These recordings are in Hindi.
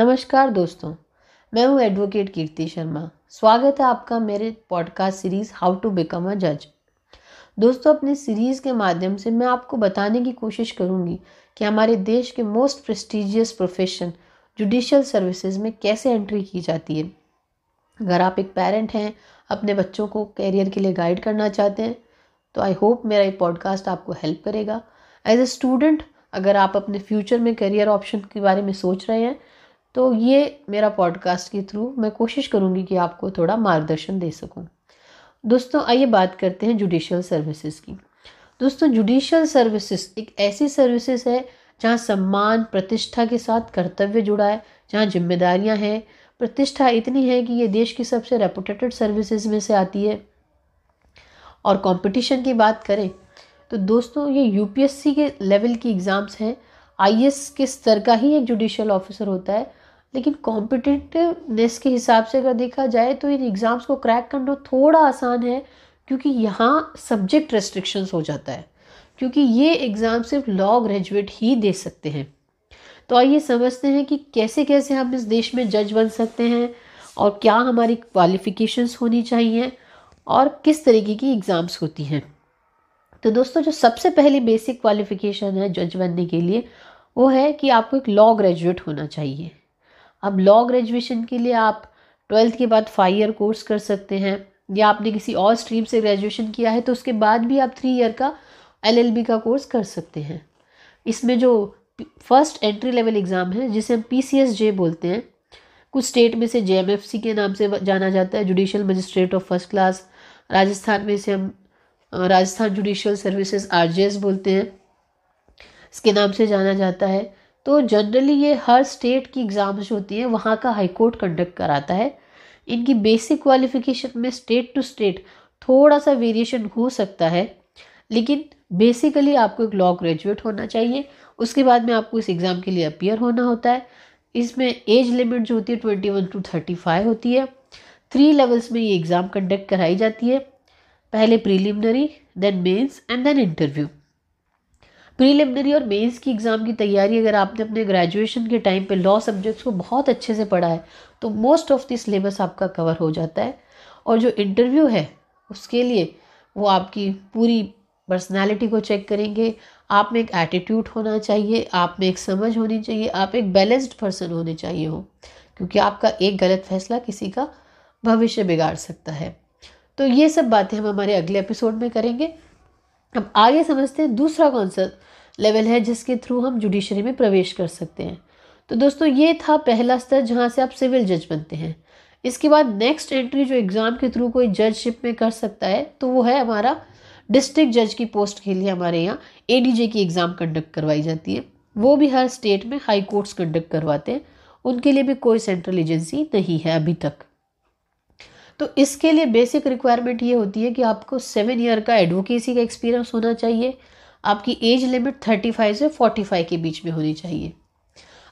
नमस्कार दोस्तों, मैं हूँ एडवोकेट कीर्ति शर्मा। स्वागत है आपका मेरे podcast series how to become a जज दोस्तों, अपनी सीरीज़ के माध्यम से मैं आपको बताने की कोशिश करूँगी कि हमारे देश के most prestigious profession judicial services में कैसे एंट्री की जाती है। अगर आप एक पेरेंट हैं, अपने बच्चों को कैरियर के लिए गाइड करना चाहते हैं तो आई होप मेरा ये पॉडकास्ट आपको हेल्प करेगा। एज ए स्टूडेंट अगर आप अपने फ्यूचर में करियर ऑप्शन के बारे में सोच रहे हैं तो ये मेरा पॉडकास्ट के थ्रू मैं कोशिश करूँगी कि आपको थोड़ा मार्गदर्शन दे सकूँ। दोस्तों, आइए बात करते हैं जुडिशियल सर्विसेज़ की। दोस्तों जुडिशियल सर्विसेज़ एक ऐसी सर्विसेज़ है जहाँ सम्मान, प्रतिष्ठा के साथ कर्तव्य जुड़ा है, जहाँ जिम्मेदारियाँ हैं। प्रतिष्ठा इतनी है कि ये देश की सबसे रेपुटेटेड सर्विसेज़ में से आती है। और कंपटीशन की बात करें तो दोस्तों, ये यूपीएससी के लेवल की एग्ज़ाम्स हैं। आईएएस के स्तर का ही एक जुडिशियल ऑफिसर होता है लेकिन कॉम्पिटिटिवनेस के हिसाब से अगर देखा जाए तो इन एग्ज़ाम्स को क्रैक करना थोड़ा आसान है, क्योंकि यहाँ सब्जेक्ट रेस्ट्रिक्शंस हो जाता है। क्योंकि ये एग्ज़ाम सिर्फ़ लॉ ग्रेजुएट ही दे सकते हैं। तो आइए समझते हैं कि कैसे कैसे हम इस देश में जज बन सकते हैं और क्या हमारी क्वालिफ़िकेशंस होनी चाहिए और किस तरीके की एग्ज़ाम्स होती हैं। तो दोस्तों, जो सबसे पहली बेसिक क्वालिफ़िकेशन है जज बनने के लिए, वो है कि आपको एक लॉ ग्रेजुएट होना चाहिए। अब लॉ ग्रेजुएशन के लिए आप ट्वेल्थ के बाद फाइव ईयर कोर्स कर सकते हैं। या आपने किसी और स्ट्रीम से ग्रेजुएशन किया है तो उसके बाद भी आप थ्री ईयर का एलएलबी का कोर्स कर सकते हैं। इसमें जो फ़र्स्ट एंट्री लेवल एग्ज़ाम है, जिसे हम पीसीएसजे बोलते हैं, कुछ स्टेट में से जेएमएफसी के नाम से जाना जाता है judicial magistrate of first class Rajasthan में से हम राजस्थान जुडिशियल सर्विसेज़ आर बोलते हैं। इसके नाम से जाना जाता है। तो जनरली ये हर स्टेट की एग्ज़ाम जो होती है, वहाँ का हाई कोर्ट कंडक्ट कराता है। इनकी बेसिक क्वालिफिकेशन में स्टेट टू स्टेट थोड़ा सा वेरिएशन हो सकता है, लेकिन बेसिकली आपको एक लॉ ग्रेजुएट होना चाहिए। उसके बाद में आपको इस एग्ज़ाम के लिए अपियर होना होता है। इसमें एज लिमिट जो होती है twenty one to thirty five होती है। थ्री लेवल्स में ये एग्ज़ाम कंडक्ट कराई जाती है। पहले preliminary then mains and then interview preliminary और मेंस की एग्ज़ाम की तैयारी अगर आपने अपने ग्रेजुएशन के टाइम पे लॉ सब्जेक्ट्स को बहुत अच्छे से पढ़ा है तो मोस्ट ऑफ़ द सिलेबस आपका कवर हो जाता है। और जो इंटरव्यू है, उसके लिए वो आपकी पूरी पर्सनालिटी को चेक करेंगे। आप में एक एटीट्यूड होना चाहिए, आप में एक समझ होनी चाहिए, आप एक बैलेंस्ड पर्सन होने चाहिए हो, क्योंकि आपका एक गलत फैसला किसी का भविष्य बिगाड़ सकता है। तो ये सब बातें हम हमारे अगले एपिसोड में करेंगे। अब आगे समझते हैं, दूसरा कौन सा लेवल है जिसके थ्रू हम जुडिशरी में प्रवेश कर सकते हैं। तो दोस्तों, ये था पहला स्तर जहाँ से आप सिविल जज बनते हैं। इसके बाद नेक्स्ट एंट्री जो एग्ज़ाम के थ्रू कोई जजशिप में कर सकता है तो वो है हमारा डिस्ट्रिक्ट जज की पोस्ट के लिए हमारे यहाँ ए डी जे की एग्ज़ाम कंडक्ट करवाई जाती है। वो भी हर स्टेट में हाई कोर्ट्स कंडक्ट करवाते हैं। उनके लिए भी कोई सेंट्रल एजेंसी नहीं है अभी तक। तो इसके लिए बेसिक रिक्वायरमेंट ये होती है कि आपको सेवन ईयर का एडवोकेसी का एक्सपीरियंस होना चाहिए। आपकी एज लिमिट थर्टी फाइव से फोर्टी फाइव के बीच में होनी चाहिए।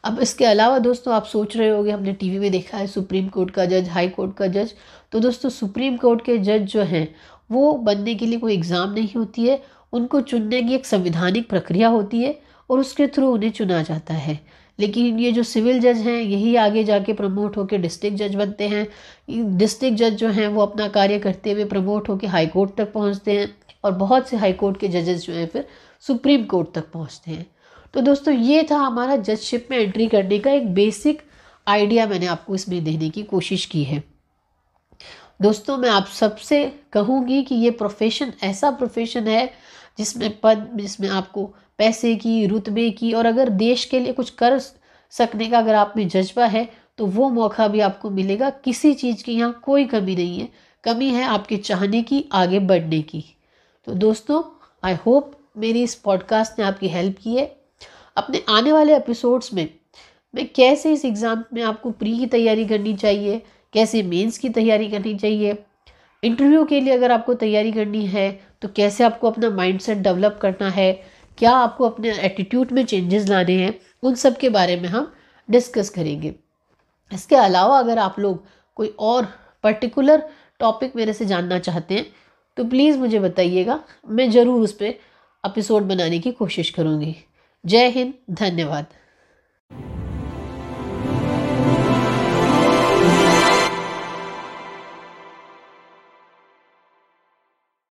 अब इसके अलावा दोस्तों, आप सोच रहे होंगे, हमने टीवी में देखा है सुप्रीम कोर्ट का जज हाई कोर्ट का जज तो दोस्तों सुप्रीम कोर्ट के जज जो हैं, वो बनने के लिए कोई एग्ज़ाम नहीं होती है। उनको चुनने की एक संविधानिक प्रक्रिया होती है और उसके थ्रू उन्हें चुना जाता है। लेकिन ये जो सिविल जज हैं, यही आगे जाके प्रमोट होकर डिस्ट्रिक्ट जज बनते हैं। डिस्ट्रिक्ट जज जो हैं, वो अपना कार्य करते हुए प्रमोट होकर हाई कोर्ट तक पहुँचते हैं और बहुत से हाई कोर्ट के जजेस जो हैं, फिर सुप्रीम कोर्ट तक पहुँचते हैं। तो दोस्तों, ये था हमारा जजशिप में एंट्री करने का एक बेसिक आइडिया मैंने आपको इसमें देने की कोशिश की है। दोस्तों, मैं आप सबसे कहूँगी कि ये प्रोफेशन, ऐसा प्रोफेशन है जिसमें पद, जिसमें आपको पैसे की, रुतबे की और अगर देश के लिए कुछ कर सकने का अगर आप में जज्बा है तो वो मौका भी आपको मिलेगा। किसी चीज़ की यहाँ कोई कमी नहीं है। कमी है आपके चाहने की, आगे बढ़ने की। तो दोस्तों आई होप मेरी इस पॉडकास्ट ने आपकी हेल्प की है। अपने आने वाले एपिसोड्स में, मैं कैसे इस एग्ज़ाम में आपको प्री की तैयारी करनी चाहिए, कैसे मेंस की तैयारी करनी चाहिए इंटरव्यू के लिए अगर आपको तैयारी करनी है तो कैसे आपको अपना माइंडसेट डेवलप करना है क्या आपको अपने एटीट्यूड में चेंजेस लाने हैं, उन सब के बारे में हम डिस्कस करेंगे। इसके अलावा अगर आप लोग कोई और पर्टिकुलर टॉपिक मेरे से जानना चाहते हैं तो प्लीज़ मुझे बताइएगा। मैं ज़रूर उस पर एपिसोड बनाने की कोशिश करूँगी। जय हिंद, धन्यवाद।